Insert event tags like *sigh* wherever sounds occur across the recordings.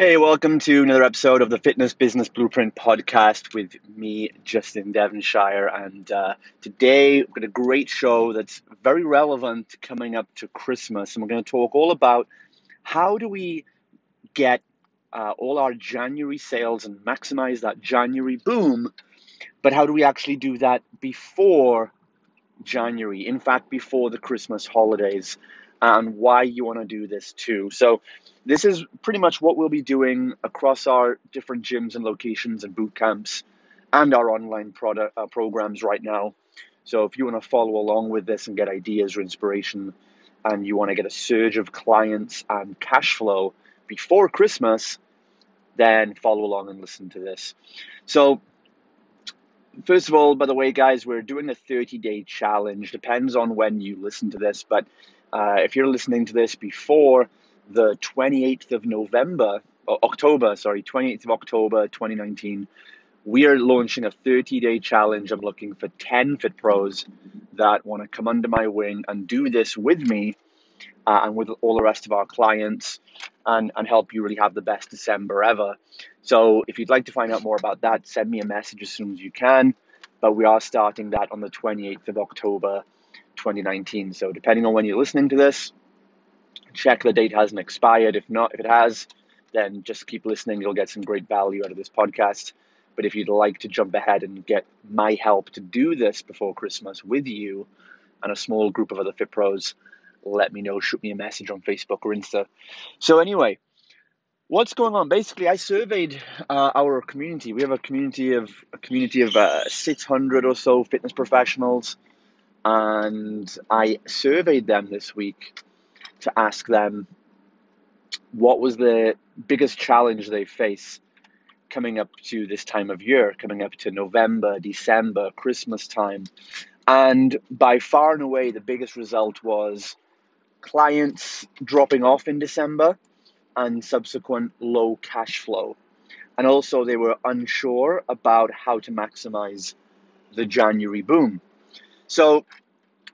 Hey, welcome to another episode of the Fitness Business Blueprint podcast with me, Justin Devonshire. And uh, today we've got a great show that's very relevant coming up to Christmas. And we're going to talk all about how do we get uh, all our January sales and maximize that January boom, but how do we actually do that before January? In fact, before the Christmas holidays and why you want to do this too. So, this is pretty much what we'll be doing across our different gyms and locations and boot camps and our online product uh, programs right now. So, if you want to follow along with this and get ideas or inspiration, and you want to get a surge of clients and cash flow before Christmas, then follow along and listen to this. So, first of all, by the way, guys, we're doing a 30 day challenge. Depends on when you listen to this, but uh, if you're listening to this before the 28th of November, October, sorry, 28th of October 2019, we are launching a 30 day challenge. I'm looking for 10 Fit Pros that want to come under my wing and do this with me uh, and with all the rest of our clients and, and help you really have the best December ever. So, if you'd like to find out more about that, send me a message as soon as you can. But we are starting that on the 28th of October 2019. So depending on when you're listening to this, check the date hasn't expired. If not, if it has, then just keep listening. You'll get some great value out of this podcast. But if you'd like to jump ahead and get my help to do this before Christmas with you and a small group of other Fit Pros, let me know. Shoot me a message on Facebook or Insta. So, anyway, what's going on? Basically, I surveyed uh, our community. We have a community of a community of uh, 600 or so fitness professionals and I surveyed them this week to ask them what was the biggest challenge they face coming up to this time of year, coming up to November, December, Christmas time. And by far and away, the biggest result was clients dropping off in December and subsequent low cash flow. And also, they were unsure about how to maximize the January boom. So,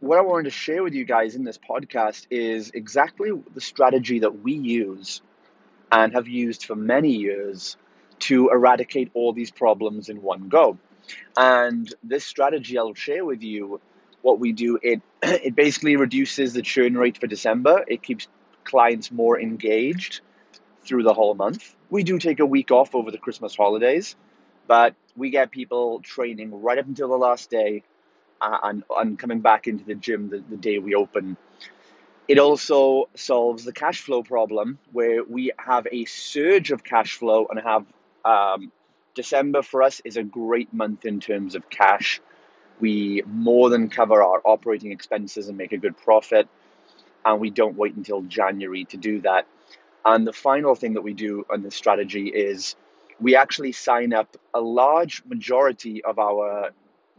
what I wanted to share with you guys in this podcast is exactly the strategy that we use and have used for many years to eradicate all these problems in one go. And this strategy I'll share with you what we do it *clears throat* it basically reduces the churn rate for December. It keeps clients more engaged through the whole month. We do take a week off over the Christmas holidays, but we get people training right up until the last day and, and coming back into the gym the, the day we open. It also solves the cash flow problem where we have a surge of cash flow and have um, December for us is a great month in terms of cash. We more than cover our operating expenses and make a good profit, and we don't wait until January to do that. And the final thing that we do on this strategy is we actually sign up a large majority of our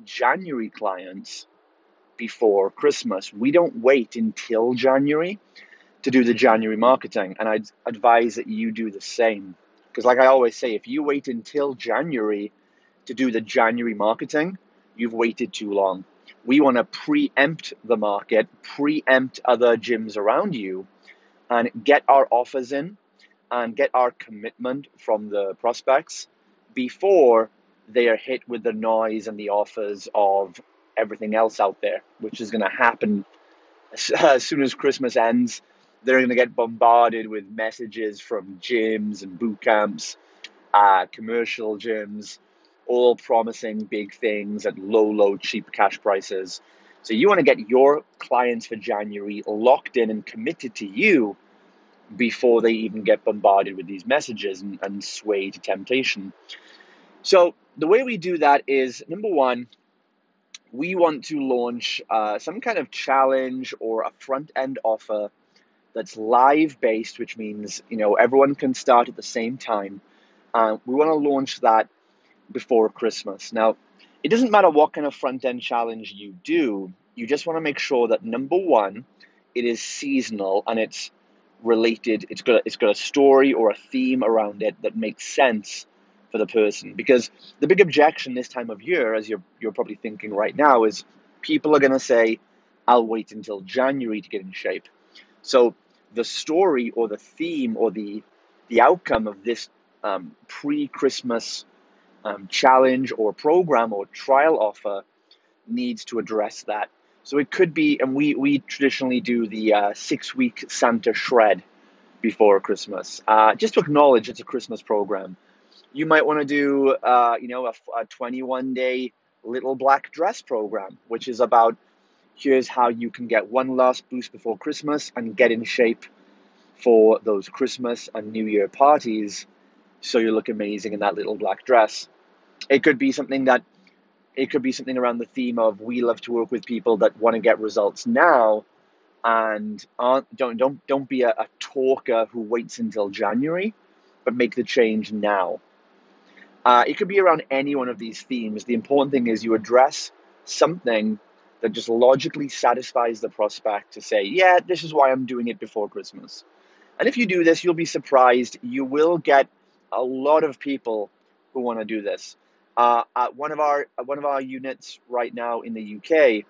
January clients before Christmas. We don't wait until January to do the January marketing, and I'd advise that you do the same. Because, like I always say, if you wait until January to do the January marketing, you've waited too long. We want to preempt the market, preempt other gyms around you, and get our offers in and get our commitment from the prospects before they are hit with the noise and the offers of everything else out there, which is going to happen *laughs* as soon as Christmas ends. They're going to get bombarded with messages from gyms and boot camps, uh, commercial gyms, all promising big things at low, low, cheap cash prices. So you want to get your clients for January locked in and committed to you before they even get bombarded with these messages and, and sway to temptation. So the way we do that is number one, we want to launch uh, some kind of challenge or a front end offer that's live based, which means you know everyone can start at the same time. Uh, we want to launch that before Christmas. Now, it doesn't matter what kind of front end challenge you do. You just want to make sure that number one, it is seasonal and it's related. It's got a, it's got a story or a theme around it that makes sense for the person. Because the big objection this time of year, as you're you're probably thinking right now, is people are gonna say, I'll wait until January to get in shape. So the story or the theme or the the outcome of this um, pre Christmas um, challenge or program or trial offer needs to address that. So it could be, and we, we traditionally do the uh, six week Santa shred before Christmas, uh, just to acknowledge it's a Christmas program. You might want to do, uh, you know, a, a 21 day little black dress program, which is about here's how you can get one last boost before Christmas and get in shape for those Christmas and New Year parties so you look amazing in that little black dress. It could be something that it could be something around the theme of we love to work with people that want to get results now and aren't don't don't don't be a, a talker who waits until January, but make the change now. Uh, it could be around any one of these themes. The important thing is you address something that just logically satisfies the prospect to say, yeah, this is why I'm doing it before Christmas. And if you do this, you'll be surprised. You will get a lot of people who want to do this. Uh, one of our one of our units right now in the UK,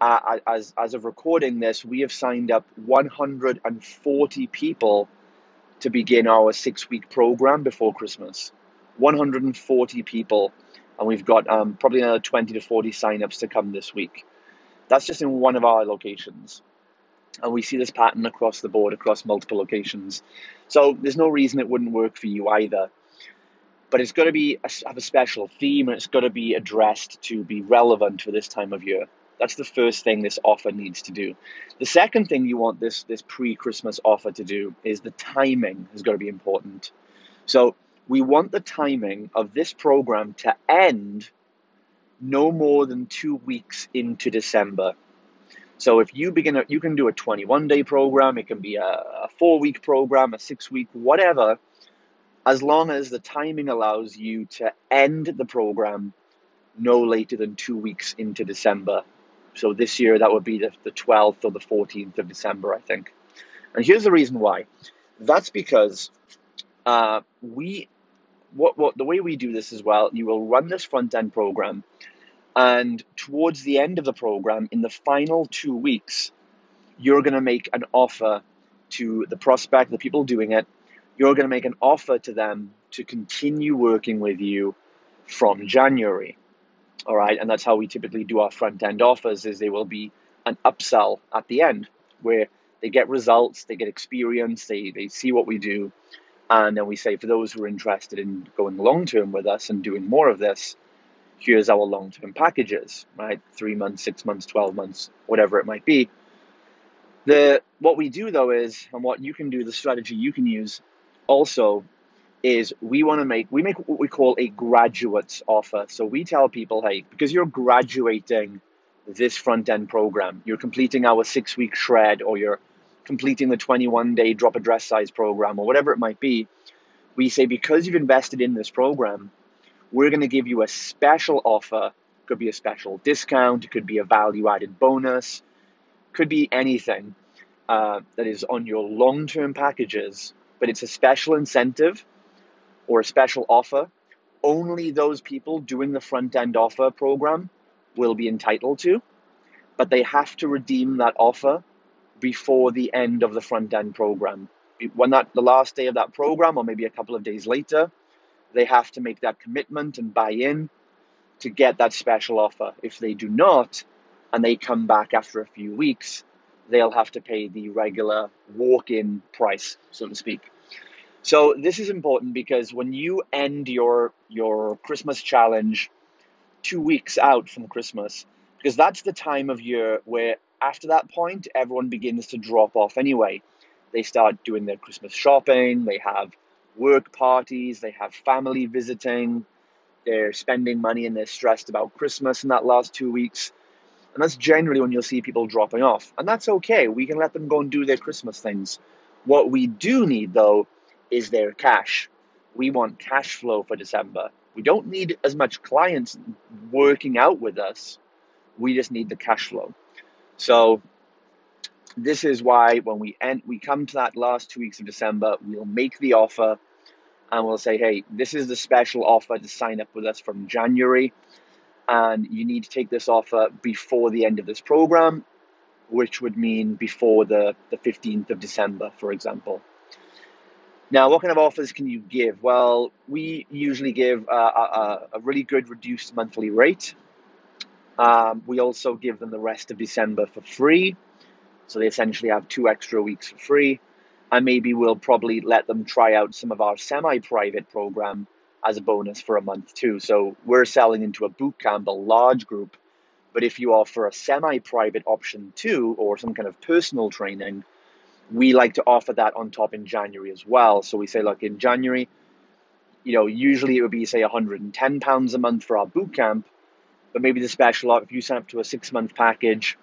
uh, as as of recording this, we have signed up 140 people to begin our six week program before Christmas. 140 people, and we've got um, probably another 20 to 40 signups to come this week. That's just in one of our locations. And we see this pattern across the board, across multiple locations. So there's no reason it wouldn't work for you either. But it's got to be a, have a special theme, and it's got to be addressed to be relevant for this time of year. That's the first thing this offer needs to do. The second thing you want this this pre-Christmas offer to do is the timing has got to be important. So we want the timing of this program to end no more than two weeks into December. So if you begin, a, you can do a 21 day program, it can be a, a four week program, a six week, whatever, as long as the timing allows you to end the program no later than two weeks into December. So this year that would be the, the 12th or the 14th of December, I think. And here's the reason why. That's because uh, we what, what the way we do this as well, you will run this front end program, and towards the end of the program, in the final two weeks, you're going to make an offer to the prospect, the people doing it. You're going to make an offer to them to continue working with you from January. All right, and that's how we typically do our front end offers. Is they will be an upsell at the end where they get results, they get experience, they they see what we do, and then we say, for those who are interested in going long term with us and doing more of this, here's our long term packages, right? Three months, six months, 12 months, whatever it might be. The what we do though is, and what you can do, the strategy you can use also is we want to make we make what we call a graduates offer. So we tell people, hey, because you're graduating this front end program, you're completing our six week shred or you're completing the 21 day drop a dress size program or whatever it might be, we say because you've invested in this program, we're going to give you a special offer. Could be a special discount, it could be a value added bonus, could be anything uh, that is on your long term packages, but it's a special incentive or a special offer. Only those people doing the front end offer program will be entitled to, but they have to redeem that offer before the end of the front end program. When that the last day of that program, or maybe a couple of days later, they have to make that commitment and buy in to get that special offer. If they do not, and they come back after a few weeks, they'll have to pay the regular walk-in price, so to speak. So this is important because when you end your your Christmas challenge two weeks out from Christmas, because that's the time of year where after that point, everyone begins to drop off anyway. They start doing their Christmas shopping, they have work parties, they have family visiting, they're spending money and they're stressed about Christmas in that last two weeks. And that's generally when you'll see people dropping off. And that's okay. We can let them go and do their Christmas things. What we do need, though, is their cash. We want cash flow for December. We don't need as much clients working out with us. We just need the cash flow. So this is why when we end, we come to that last two weeks of December, we'll make the offer and we'll say, hey, this is the special offer to sign up with us from January. And you need to take this offer before the end of this program, which would mean before the, the 15th of December, for example. Now, what kind of offers can you give? Well, we usually give a, a, a really good reduced monthly rate. Um, we also give them the rest of December for free. So they essentially have two extra weeks for free. And maybe we'll probably let them try out some of our semi private program as a bonus for a month too. So we're selling into a boot camp, a large group. But if you offer a semi private option too, or some kind of personal training, we like to offer that on top in January as well. So we say, look, in January, you know, usually it would be say 110 pounds a month for our boot camp, but maybe the special offer, if you sign up to a six month package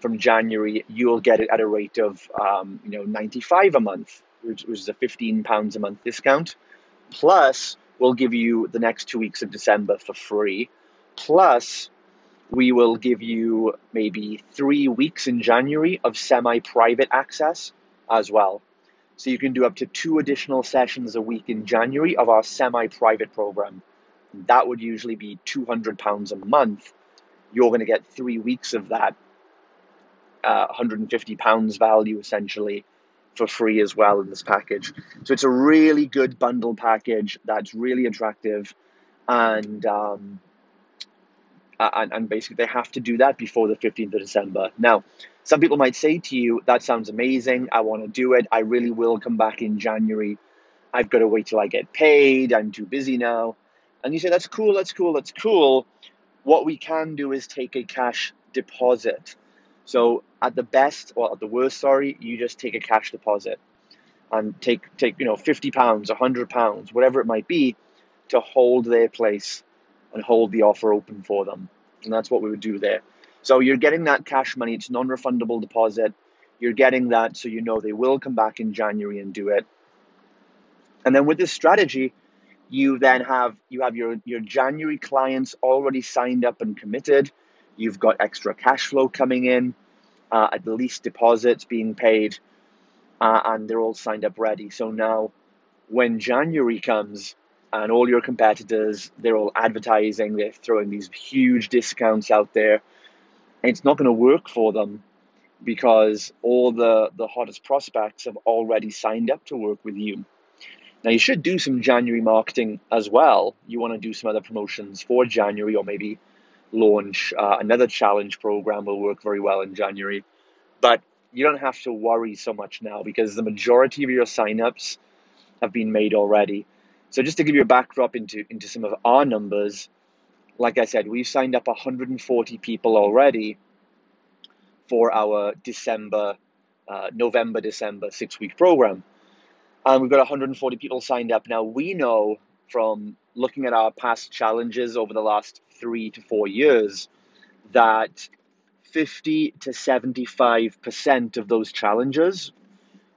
from January, you'll get it at a rate of um, you know 95 a month, which, which is a 15 pounds a month discount. Plus, we'll give you the next two weeks of December for free. Plus, we will give you maybe three weeks in January of semi private access as well. So you can do up to two additional sessions a week in January of our semi private program. That would usually be £200 a month. You're going to get three weeks of that, uh, £150 value essentially for free as well in this package. So it's a really good bundle package that's really attractive and um, and, and basically they have to do that before the 15th of December. Now, some people might say to you, that sounds amazing. I want to do it. I really will come back in January. I've got to wait till I get paid. I'm too busy now. And you say, that's cool, that's cool, that's cool. What we can do is take a cash deposit. So at the best, or at the worst, sorry, you just take a cash deposit and take, take you know, 50 pounds, 100 pounds, whatever it might be, to hold their place and hold the offer open for them. And that's what we would do there. So you're getting that cash money, it's non refundable deposit. You're getting that so you know they will come back in January and do it. And then with this strategy, you then have you have your, your January clients already signed up and committed. You've got extra cash flow coming in, uh, at least deposits being paid, uh, and they're all signed up ready. So now, when January comes, and all your competitors, they're all advertising, they're throwing these huge discounts out there. It's not going to work for them because all the, the hottest prospects have already signed up to work with you. Now, you should do some January marketing as well. You want to do some other promotions for January or maybe launch uh, another challenge program will work very well in January. But you don't have to worry so much now because the majority of your signups have been made already. So just to give you a backdrop into, into some of our numbers, like I said, we've signed up 140 people already for our December, uh, November, December six week program. And we've got 140 people signed up. Now, we know from looking at our past challenges over the last three to four years that 50 to 75% of those challenges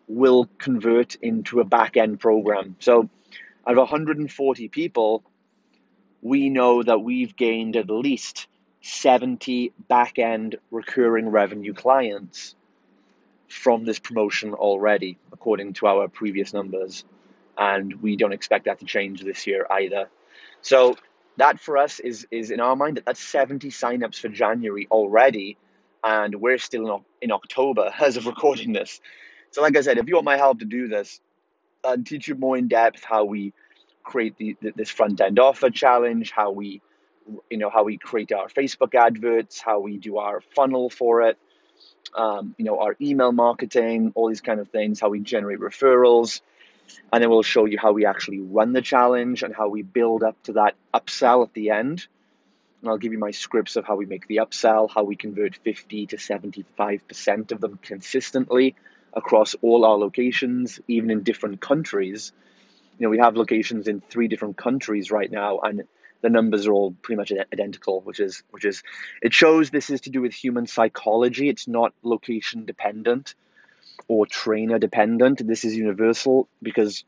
will convert into a back end program. So out of 140 people, we know that we've gained at least 70 back end recurring revenue clients from this promotion already, according to our previous numbers. And we don't expect that to change this year either. So, that for us is, is in our mind that that's 70 signups for January already. And we're still in, in October *laughs* as of recording this. So, like I said, if you want my help to do this, and teach you more in depth how we create the, this front end offer challenge, how we you know how we create our Facebook adverts, how we do our funnel for it, um, you know our email marketing, all these kind of things, how we generate referrals, and then we'll show you how we actually run the challenge and how we build up to that upsell at the end. And I'll give you my scripts of how we make the upsell, how we convert 50 to 75% of them consistently across all our locations, even in different countries. You know, we have locations in three different countries right now, and the numbers are all pretty much identical, which is which is it shows this is to do with human psychology. It's not location dependent or trainer dependent. This is universal because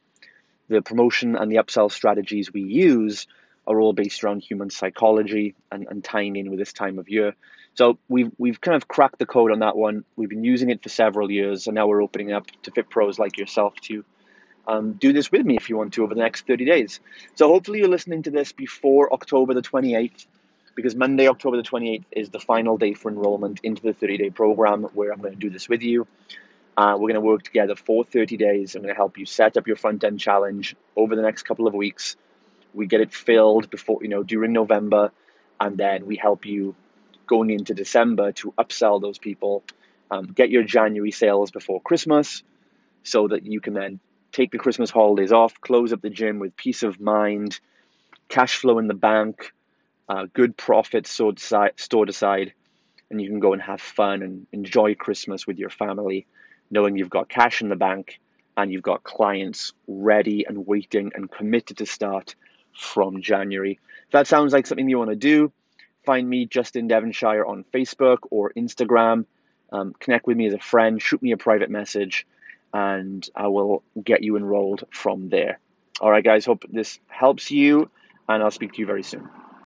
the promotion and the upsell strategies we use are all based around human psychology and, and tying in with this time of year. So we've we've kind of cracked the code on that one. We've been using it for several years, and now we're opening up to fit pros like yourself to um, do this with me if you want to over the next 30 days. So hopefully you're listening to this before October the 28th, because Monday, October the 28th, is the final day for enrollment into the 30 day program where I'm going to do this with you. Uh, we're going to work together for 30 days. I'm going to help you set up your front end challenge over the next couple of weeks. We get it filled before, you know, during November, and then we help you going into December to upsell those people, um, get your January sales before Christmas so that you can then take the Christmas holidays off, close up the gym with peace of mind, cash flow in the bank, uh, good profits stored aside, stored aside, and you can go and have fun and enjoy Christmas with your family, knowing you've got cash in the bank and you've got clients ready and waiting and committed to start from January. If that sounds like something you want to do, find me Justin Devonshire on Facebook or Instagram. Um, connect with me as a friend, shoot me a private message, and I will get you enrolled from there. All right, guys, hope this helps you, and I'll speak to you very soon.